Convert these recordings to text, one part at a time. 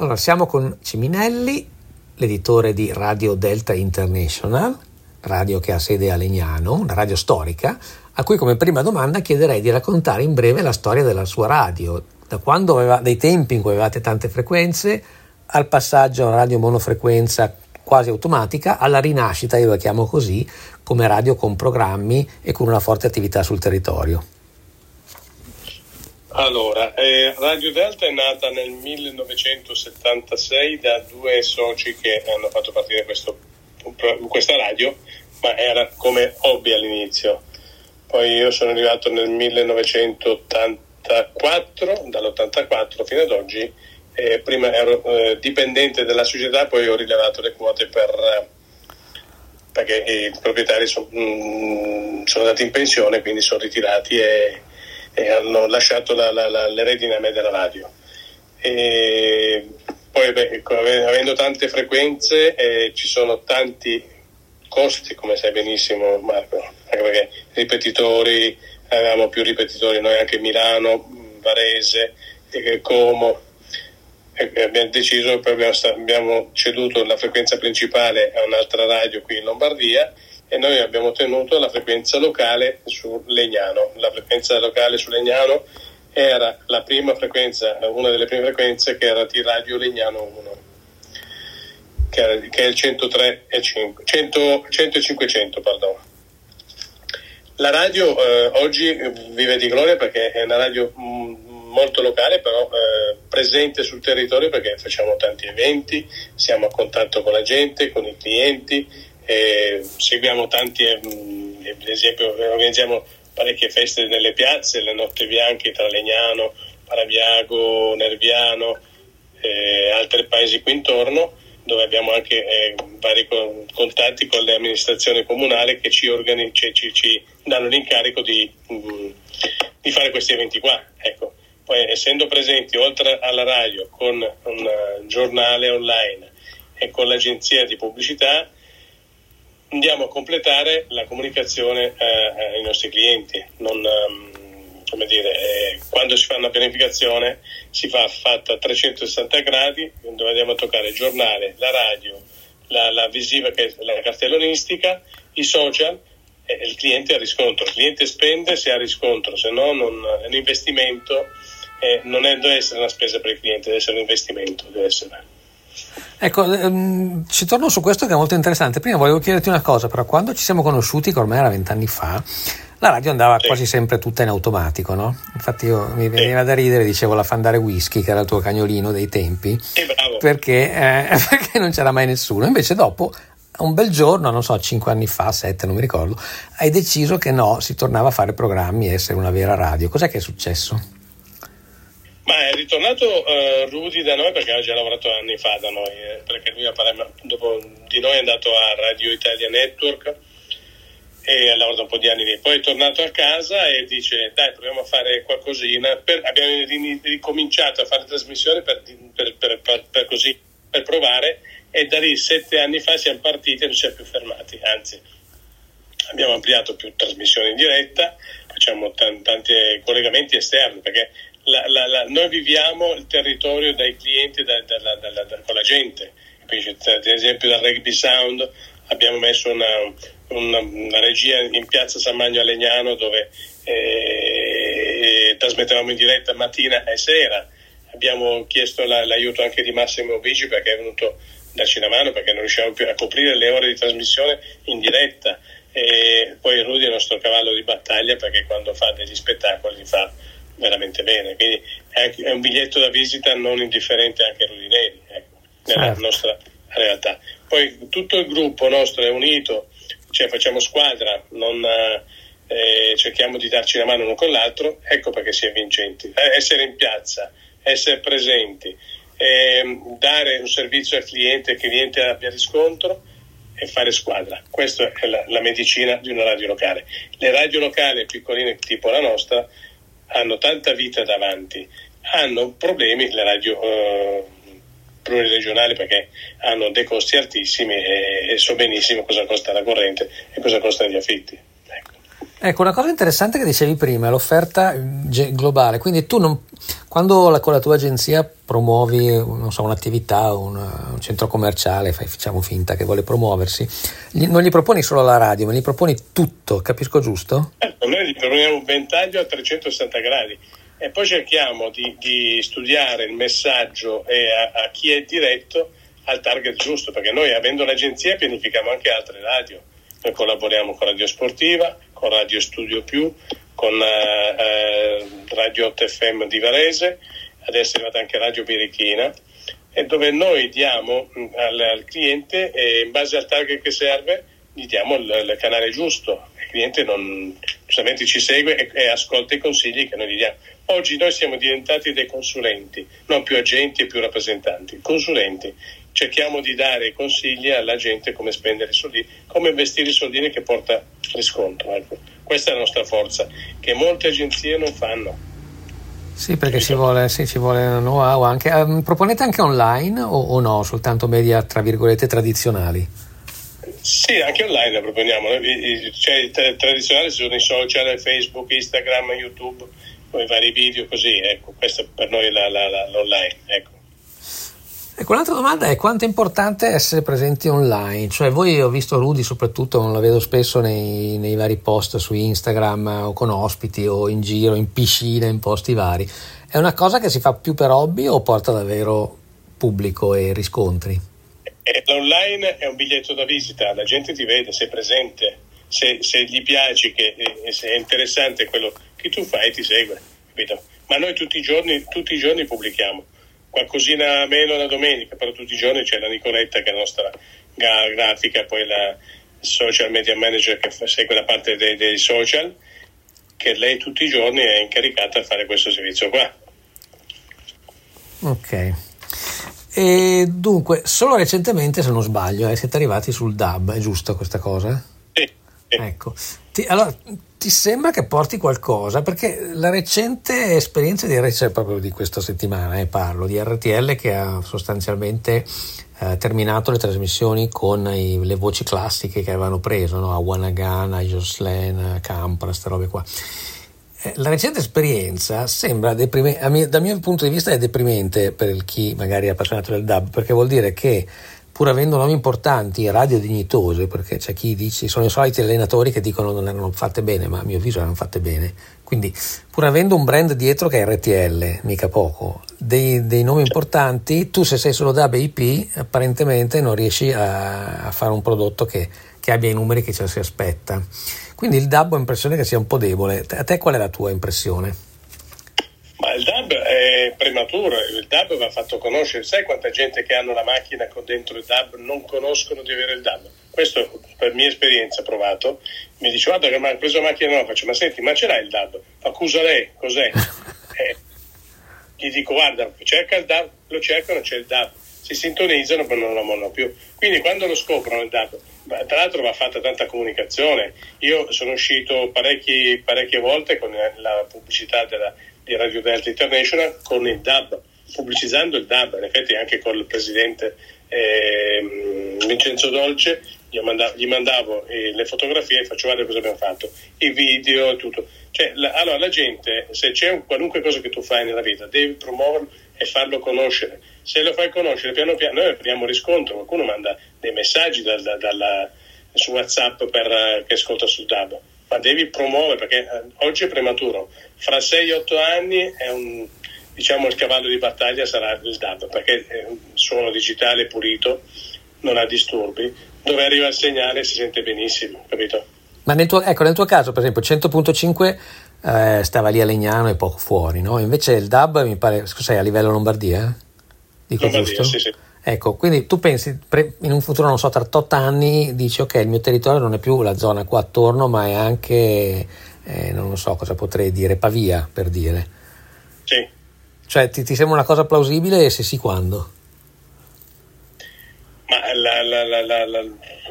Allora, siamo con Ciminelli, l'editore di Radio Delta International, radio che ha sede a Legnano, una radio storica, a cui come prima domanda chiederei di raccontare in breve la storia della sua radio, da quando aveva, dai tempi in cui avevate tante frequenze, al passaggio a una radio monofrequenza quasi automatica, alla rinascita, io la chiamo così, come radio con programmi e con una forte attività sul territorio. Allora, eh, Radio Delta è nata nel 1976 da due soci che hanno fatto partire questo, questa radio, ma era come hobby all'inizio. Poi io sono arrivato nel 1984, dall'84 fino ad oggi, eh, prima ero eh, dipendente della società, poi ho rilevato le quote per, perché i proprietari so, mh, mm, sono andati in pensione, quindi sono ritirati e e hanno lasciato la, la, la, le redine a me della radio. E poi beh, ecco, avendo tante frequenze eh, ci sono tanti costi, come sai benissimo Marco, anche perché ripetitori, avevamo più ripetitori noi anche Milano, Varese, Como, e abbiamo deciso, abbiamo, abbiamo ceduto la frequenza principale a un'altra radio qui in Lombardia e noi abbiamo ottenuto la frequenza locale su Legnano. La frequenza locale su Legnano era la prima frequenza, una delle prime frequenze che era di Radio Legnano 1, che, era, che è il 103 e 5, 100, 100 e 500, pardon. La radio eh, oggi vive di gloria perché è una radio mh, mm, molto locale, però eh, presente sul territorio perché facciamo tanti eventi, siamo a contatto con la gente, con i clienti, eh, seguiamo tanti, eh, ad esempio organizziamo parecchie feste nelle piazze, le notte bianche tra Legnano, Parabiago, Nerviano e eh, altri paesi qui intorno dove abbiamo anche eh, vari contatti con le amministrazioni comunali che ci, organi- ci, ci, ci danno l'incarico di, mh, mm, di, fare questi eventi qua. Ecco. Poi essendo presenti oltre alla radio con un giornale online e con l'agenzia di pubblicità andiamo a completare la comunicazione eh, ai nostri clienti. Non, um, come dire, eh, quando si fa una pianificazione si fa fatta a 360 gradi, dove andiamo a toccare il giornale, la radio, la, la visiva la cartellonistica, i social e il cliente ha riscontro. Il cliente spende se ha riscontro, se no non, è un investimento, eh, non è, deve essere una spesa per il cliente, deve essere un investimento. Deve essere. Ecco, ehm, ci torno su questo che è molto interessante. Prima volevo chiederti una cosa, però quando ci siamo conosciuti, che ormai era vent'anni fa, la radio andava sì. quasi sempre tutta in automatico, no? Infatti io mi veniva sì. da ridere, dicevo la Fandare Whisky, che era il tuo cagnolino dei tempi, sì, perché, eh, perché non c'era mai nessuno. Invece dopo un bel giorno, non so, cinque anni fa, sette, non mi ricordo, hai deciso che no, si tornava a fare programmi e essere una vera radio. Cos'è che è successo? Ma è ritornato uh, Rudy da noi perché ha già lavorato anni fa da noi, eh, perché lui dopo di noi è andato a Radio Italia Network e ha lavorato un po' di anni lì. Poi è tornato a casa e dice dai proviamo a fare qualcosina. Per, abbiamo ricominciato a fare trasmissioni per, per, per, per, così, per provare e da lì sette anni fa siamo partiti e non ci siamo più fermati, anzi abbiamo ampliato più trasmissioni in diretta, facciamo t- tanti collegamenti esterni perché la, la, la, noi viviamo il territorio dai clienti da, da, da, con la gente. Quindi, ad esempio dal Rugby Sound abbiamo messo una, una, una regia in piazza San Magno a Legnano dove eh, trasmettevamo in diretta mattina e sera. Abbiamo chiesto l'aiuto anche di Massimo Bigi perché è venuto darci una mano perché non riusciamo più a coprire le ore di trasmissione in diretta. E poi Rudy è il nostro cavallo di battaglia perché quando fa degli spettacoli li fa veramente bene. Quindi è, un biglietto da visita non indifferente anche a Rudinelli, ecco, nella certo. nostra realtà. Poi tutto il gruppo nostro è unito, cioè facciamo squadra, non, eh, cerchiamo di darci la mano uno con l'altro, ecco perché si è vincenti. Eh, essere in piazza, essere presenti, eh, dare un servizio al cliente, il cliente abbia riscontro e fare squadra. Questa è la, la medicina di una radio locale. Le radio locali piccoline tipo la nostra hanno tanta vita davanti, hanno problemi le radio eh, pluriregionali perché hanno dei costi altissimi e, e so benissimo cosa costa la corrente e cosa costano gli affitti. Ecco. Ecco, una cosa interessante che dicevi prima è l'offerta globale, quindi tu non, quando la, con la tua agenzia promuovi so, un'attività, una, un centro commerciale, fai, facciamo finta che vuole promuoversi, gli, non gli proponi solo la radio, ma gli proponi tutto, capisco giusto? Eh, noi gli proponiamo un ventaglio a 360 gradi e poi cerchiamo di, di studiare il messaggio a, a chi è diretto al target giusto, perché noi avendo l'agenzia pianifichiamo anche altre radio. Noi collaboriamo con Radio Sportiva, con Radio Studio Più, con eh, eh Radio 8 FM di Varese, adesso è arrivata anche Radio Birichina, dove noi diamo mm, al, al cliente, e in base al target che serve, gli diamo il, il canale giusto. Il cliente non, giustamente ci segue e, e, ascolta i consigli che noi gli diamo. Oggi noi siamo diventati dei consulenti, non più agenti e più rappresentanti, consulenti cerchiamo di dare consigli alla gente come spendere i soldi, come investire i soldini che porta riscontro. Ecco. Questa è la nostra forza, che molte agenzie non fanno. Sì, perché ci vuole, sì, ci vuole know-how anche. Um, proponete anche online o, o, no, soltanto media tra virgolette tradizionali? Sì, anche online la proponiamo. Cioè, tra, tradizionali sono i social, Facebook, Instagram, YouTube, i vari video così. Ecco, questa per noi è la, la, la, l'online. Ecco. Ecco, un'altra domanda è quanto è importante essere presenti online? Cioè, voi ho visto Rudy soprattutto, non la vedo spesso nei, nei, vari post su Instagram o con ospiti o in giro, in piscina, in posti vari. È una cosa che si fa più per hobby o porta davvero pubblico e riscontri? L'online è un biglietto da visita, la gente ti vede, sei presente, se, se gli piaci, che, se è interessante quello che tu fai, ti segue, capito? Ma noi tutti i giorni, tutti i giorni pubblichiamo qualcosina meno la domenica, però tutti i giorni c'è la Nicoletta che è la nostra grafica, poi la social media manager che segue la parte dei, dei social, che lei tutti i giorni è incaricata a fare questo servizio qua. Ok. E dunque, solo recentemente, se non sbaglio, eh, siete arrivati sul DAB, è giusto questa cosa? Sì. sì. Ecco. Ti, allora, ti sembra che porti qualcosa? Perché la recente esperienza di RTL, proprio di questa settimana, eh, parlo, di RTL che ha sostanzialmente eh, terminato le trasmissioni con i, le voci classiche che avevano preso, no? a Wanagan, a Jocelyn, a Camp, queste robe qua. Eh, la recente esperienza sembra deprimente, dal mio punto di vista è deprimente per chi magari è appassionato del dub, perché vuol dire che pur avendo nomi importanti, radio dignitose, perché c'è chi dice, sono i soliti allenatori che dicono non erano fatte bene, ma a mio avviso erano fatte bene. Quindi, pur avendo un brand dietro che è RTL, mica poco, dei, dei nomi importanti, tu se sei solo DAB IP, apparentemente non riesci a, a fare un prodotto che, che, abbia i numeri che ci si aspetta. Quindi il DAB ho l'impressione che sia un po' debole. A te qual è la tua impressione? Ma il DAB è prematuro, il DAB va fatto conoscere. Sai quanta gente che hanno la macchina con dentro il DAB non conoscono di avere il DAB? Questo per mia esperienza provato. Mi dice guarda che ha preso la macchina nuova, faccio ma senti ma ce l'hai il DAB? Accusa lei, cos'è? Eh, gli dico guarda cerca il DAB, lo cercano, c'è il DAB. Si sintonizzano ma non lo mollano più. Quindi quando lo scoprono il DAB, tra l'altro va fatta tanta comunicazione. Io sono uscito parecchie volte con la pubblicità della di Radio Delta International con il DAB, pubblicizzando il DAB, in effetti anche con il presidente eh, Vincenzo Dolce, gli mandavo, gli mandavo eh, le fotografie e faccio vedere cosa abbiamo fatto, i video e tutto. Cioè, la, allora la gente, se c'è un, qualunque cosa che tu fai nella vita, devi promuoverlo e farlo conoscere. Se lo fai conoscere piano piano, noi abbiamo riscontro, qualcuno manda dei messaggi dal, dal, dalla, su WhatsApp per, che ascolta sul DAB ma devi promuovere perché eh, oggi è prematuro, fra 6-8 anni è un, diciamo il cavallo di battaglia sarà il DAB perché è un suono digitale pulito, non ha disturbi, dove arriva il segnale si sente benissimo, capito? Ma nel tuo, ecco, nel tuo caso, per esempio, 100.5 eh, stava lì a Legnano e poco fuori, no? Invece il DAB mi pare, scusai, a livello Lombardia? Dico Lombardia, giusto? sì, sì. Ecco, quindi tu pensi in un futuro, non so, tra 8 anni dici ok, il mio territorio non è più la zona qua attorno, ma è anche, eh, non so cosa potrei dire, Pavia per dire. Sì. Cioè ti, ti sembra una cosa plausibile e se sì quando? Ma la, la, la,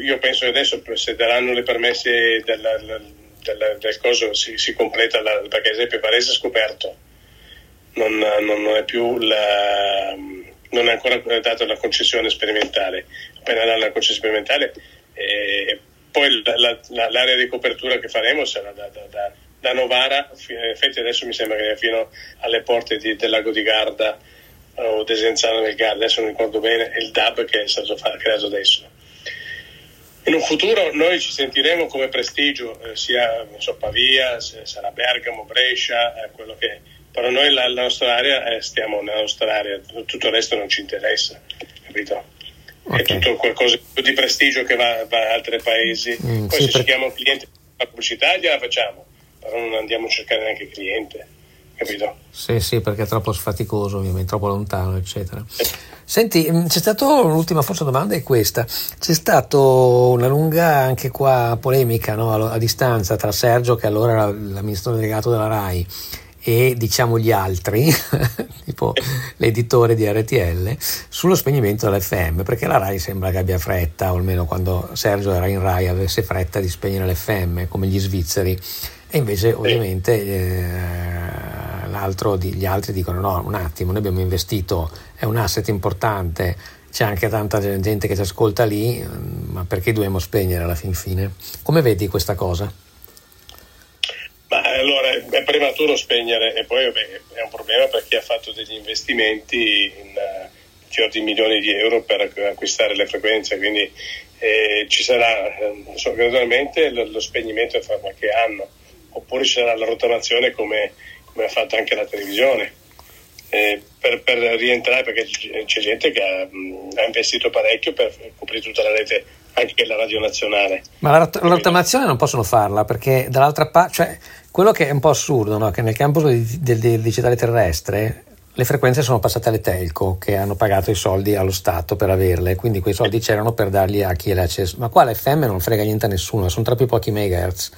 io penso che adesso se daranno le permesse della, del, del coso si, si completa, perché ad esempio Varese è scoperto, non, non, non è più la non è ancora data la concessione sperimentale. Appena dà la concessione sperimentale eh, poi la, la, l'area di copertura che faremo sarà da, da, da, da Novara, in effetti adesso mi sembra che fino alle porte di, del lago di Garda o Desenzano del Garda, adesso non ricordo bene, il DAB che è stato creato adesso. In un futuro noi ci sentiremo come prestigio, eh, sia so, Pavia, sarà Bergamo, Brescia, eh, quello che. Però noi la, la nostra area eh, stiamo nella nostra area, tutto il resto non ci interessa, capito? Okay. È tutto qualcosa di prestigio che va, va a altri paesi. Mm, Poi sì, se per... cerchiamo un cliente la pubblicità gliela facciamo, però non andiamo a cercare neanche il cliente capito? Sì, sì, perché è troppo sfaticoso, ovviamente, troppo lontano, eccetera. Senti, mm, c'è stata l'ultima forse domanda è questa. C'è stata una lunga anche qua polemica no, a, a, distanza tra Sergio, che allora era l'amministratore delegato della RAI, e diciamo gli altri, tipo l'editore di RTL, sullo spegnimento dell'FM, perché la RAI sembra che abbia fretta, o almeno quando Sergio era in RAI avesse fretta di spegnere l'FM, come gli svizzeri, e invece ovviamente... Eh, l'altro gli altri dicono no, un attimo, noi abbiamo investito, è un asset importante, c'è anche tanta gente che ci ascolta lì, ma perché dobbiamo spegnere alla fin fine? Come vedi questa cosa? Ma allora è prematuro spegnere e poi vabbè, è un problema per chi ha fatto degli investimenti in fior di milioni di euro per acquistare le frequenze, quindi eh, ci sarà eh, so, gradualmente lo, lo spegnimento fra qualche anno, oppure ci sarà la rottamazione come come ha fatto anche la televisione, eh, per, per, rientrare perché c'è gente che ha, ha, investito parecchio per coprire tutta la rete, anche la radio nazionale. Ma la, la rottamazione non possono farla perché dall'altra parte, cioè quello che è un po' assurdo, no? che nel campo del, del, digitale terrestre le frequenze sono passate alle telco che hanno pagato i soldi allo Stato per averle, quindi quei soldi c'erano per darli a chi le ha accesso. Ma qua l'FM non frega niente a nessuno, sono troppi pochi megahertz,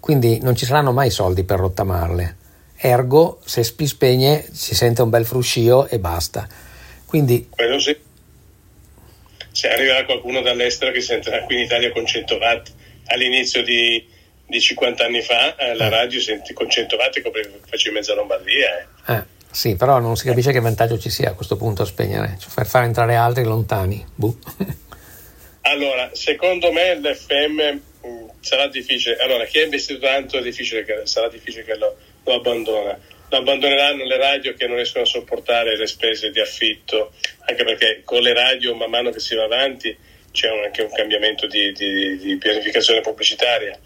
quindi non ci saranno mai soldi per rottamarle ergo se si spegne si sente un bel fruscio e basta. Quindi, Quello sì. Se arriverà qualcuno dall'estero che si entrerà qui in Italia con 100 watt all'inizio di, di 50 anni fa, eh, la eh. radio senti, con 100 watt facevi mezza Lombardia. Eh. eh. sì, però non si capisce che vantaggio ci sia a questo punto a spegnere, cioè far fare entrare altri lontani. Buh. Allora, secondo me l'FM mm, sarà difficile. Allora, chi ha investito tanto è difficile che, sarà difficile che lo, lo abbandona. Abbandoneranno le radio che non riescono a sopportare le spese di affitto, anche perché con le radio man mano che si va avanti c'è anche un cambiamento di, di, di pianificazione pubblicitaria.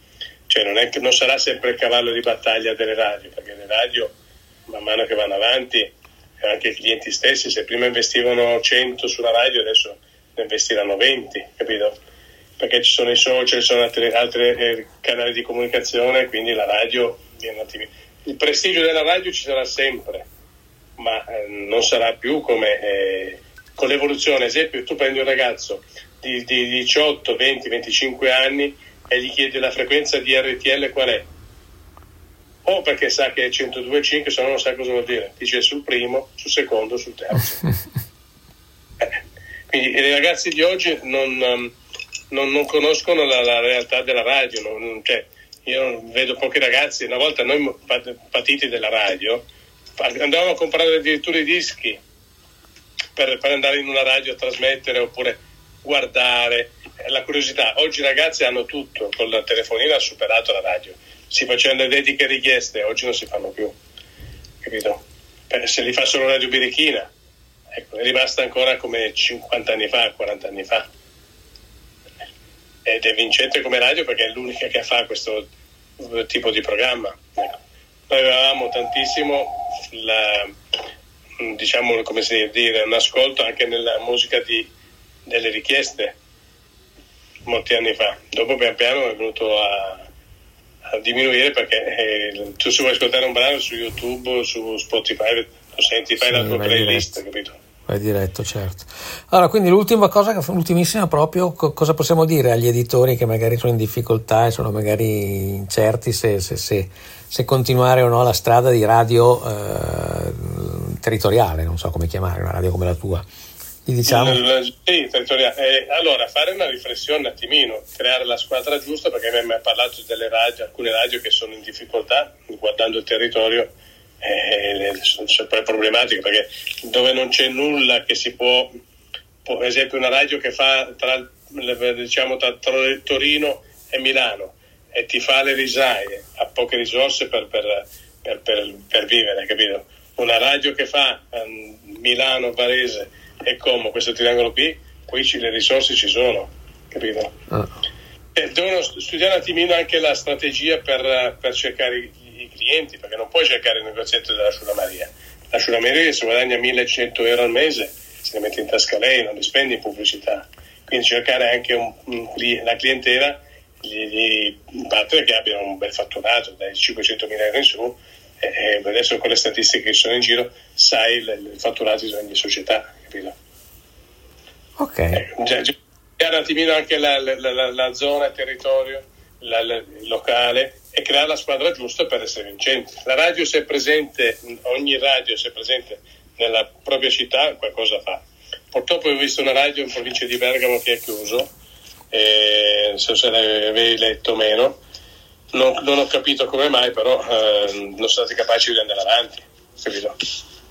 Cioè non, è, non sarà sempre il cavallo di battaglia delle radio, perché le radio man mano che vanno avanti, anche i clienti stessi, se prima investivano 100 sulla radio, adesso ne investiranno 20, capito? Perché ci sono i social, ci sono altri, altri eh, canali di comunicazione, quindi la radio viene un attimino il prestigio della radio ci sarà sempre, ma eh, non sarà più come eh, con l'evoluzione. Ad esempio, tu prendi un ragazzo di, di 18, 20, 25 anni e gli chiedi la frequenza di RTL qual è? O perché sa che è 102,5, se no non sa cosa vuol dire. Dice sul primo, sul secondo, sul terzo. eh, quindi i ragazzi di oggi non, um, non, non conoscono la, la, realtà della radio, non, cioè, io vedo pochi ragazzi, una volta noi patiti della radio, andavamo a comprare addirittura i dischi per, per andare in una radio a trasmettere oppure guardare. La curiosità, oggi i ragazzi hanno tutto, con la telefonina ha superato la radio, si facevano le dediche richieste, oggi non si fanno più, capito? Eh, se li fa solo Radio Birichina, ecco, è rimasta ancora come 50 anni fa, 40 anni fa ed è vincente come radio perché è l'unica che fa questo tipo di programma. Noi avevamo tantissimo la, diciamo come si dire, un ascolto anche nella musica di, delle richieste molti anni fa. Dopo pian piano è venuto a, a diminuire perché eh, tu se vuoi ascoltare un brano su YouTube, su Spotify, lo senti, fai sì, la tua playlist, capito? Vai diretto, certo. Allora, quindi l'ultima cosa, l'ultimissima proprio, co- cosa possiamo dire agli editori che magari sono in difficoltà e sono magari incerti se, se, se, se continuare o no la strada di radio eh, territoriale, non so come chiamare, una radio come la tua. Gli diciamo? Sì, territoriale. Eh, allora, fare una riflessione un attimino, creare la squadra giusta, perché ha parlato delle radio, alcune radio che sono in difficoltà, guardando il territorio eh, sono sempre problematiche perché dove non c'è nulla che si può, può, per esempio una radio che fa tra, diciamo, tra Torino è Milano e ti fa le risaie, ha poche risorse per, per, per, per vivere, capito? Una radio che fa um, Milano, Varese e Como, questo triangolo qui, qui ci, le risorse ci sono, capito? Ah. devono studiare un attimino anche la strategia per, per cercare clienti, perché non puoi cercare il negozietto della Sciula Maria. La Sciula Maria si guadagna 1100 euro al mese, se ne mette in tasca lei, non li spendi in pubblicità. Quindi cercare anche un, un, la clientela gli, gli partner che abbiano un bel fatturato dai 500 mila euro in su e adesso con le statistiche che sono in giro sai il, il fatturato di ogni società capito? ok eh, già, già, un attimino anche la, la, la, la zona, il territorio il locale e creare la squadra giusta per essere vincenti la radio se è presente ogni radio se è presente nella propria città qualcosa fa purtroppo ho visto una radio in provincia di Bergamo che è chiuso eh, non so se l'avevi letto o meno, non, non, ho capito come mai, però eh, non sono stati capaci di andare avanti, capito?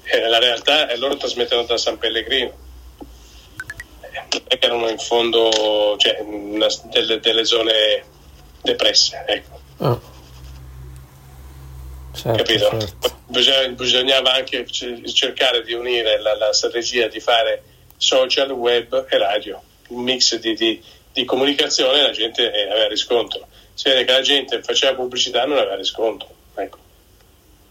E la realtà è loro trasmettono da San Pellegrino, eh, erano in fondo, cioè, una, delle, delle, zone depresse, ecco. Oh. Certo, capito? Certo. Bisogna, bisognava anche cercare di unire la, la, strategia di fare social, web e radio, un mix di, di di comunicazione la gente aveva riscontro. Si vede che la gente faceva pubblicità non aveva riscontro. Ecco.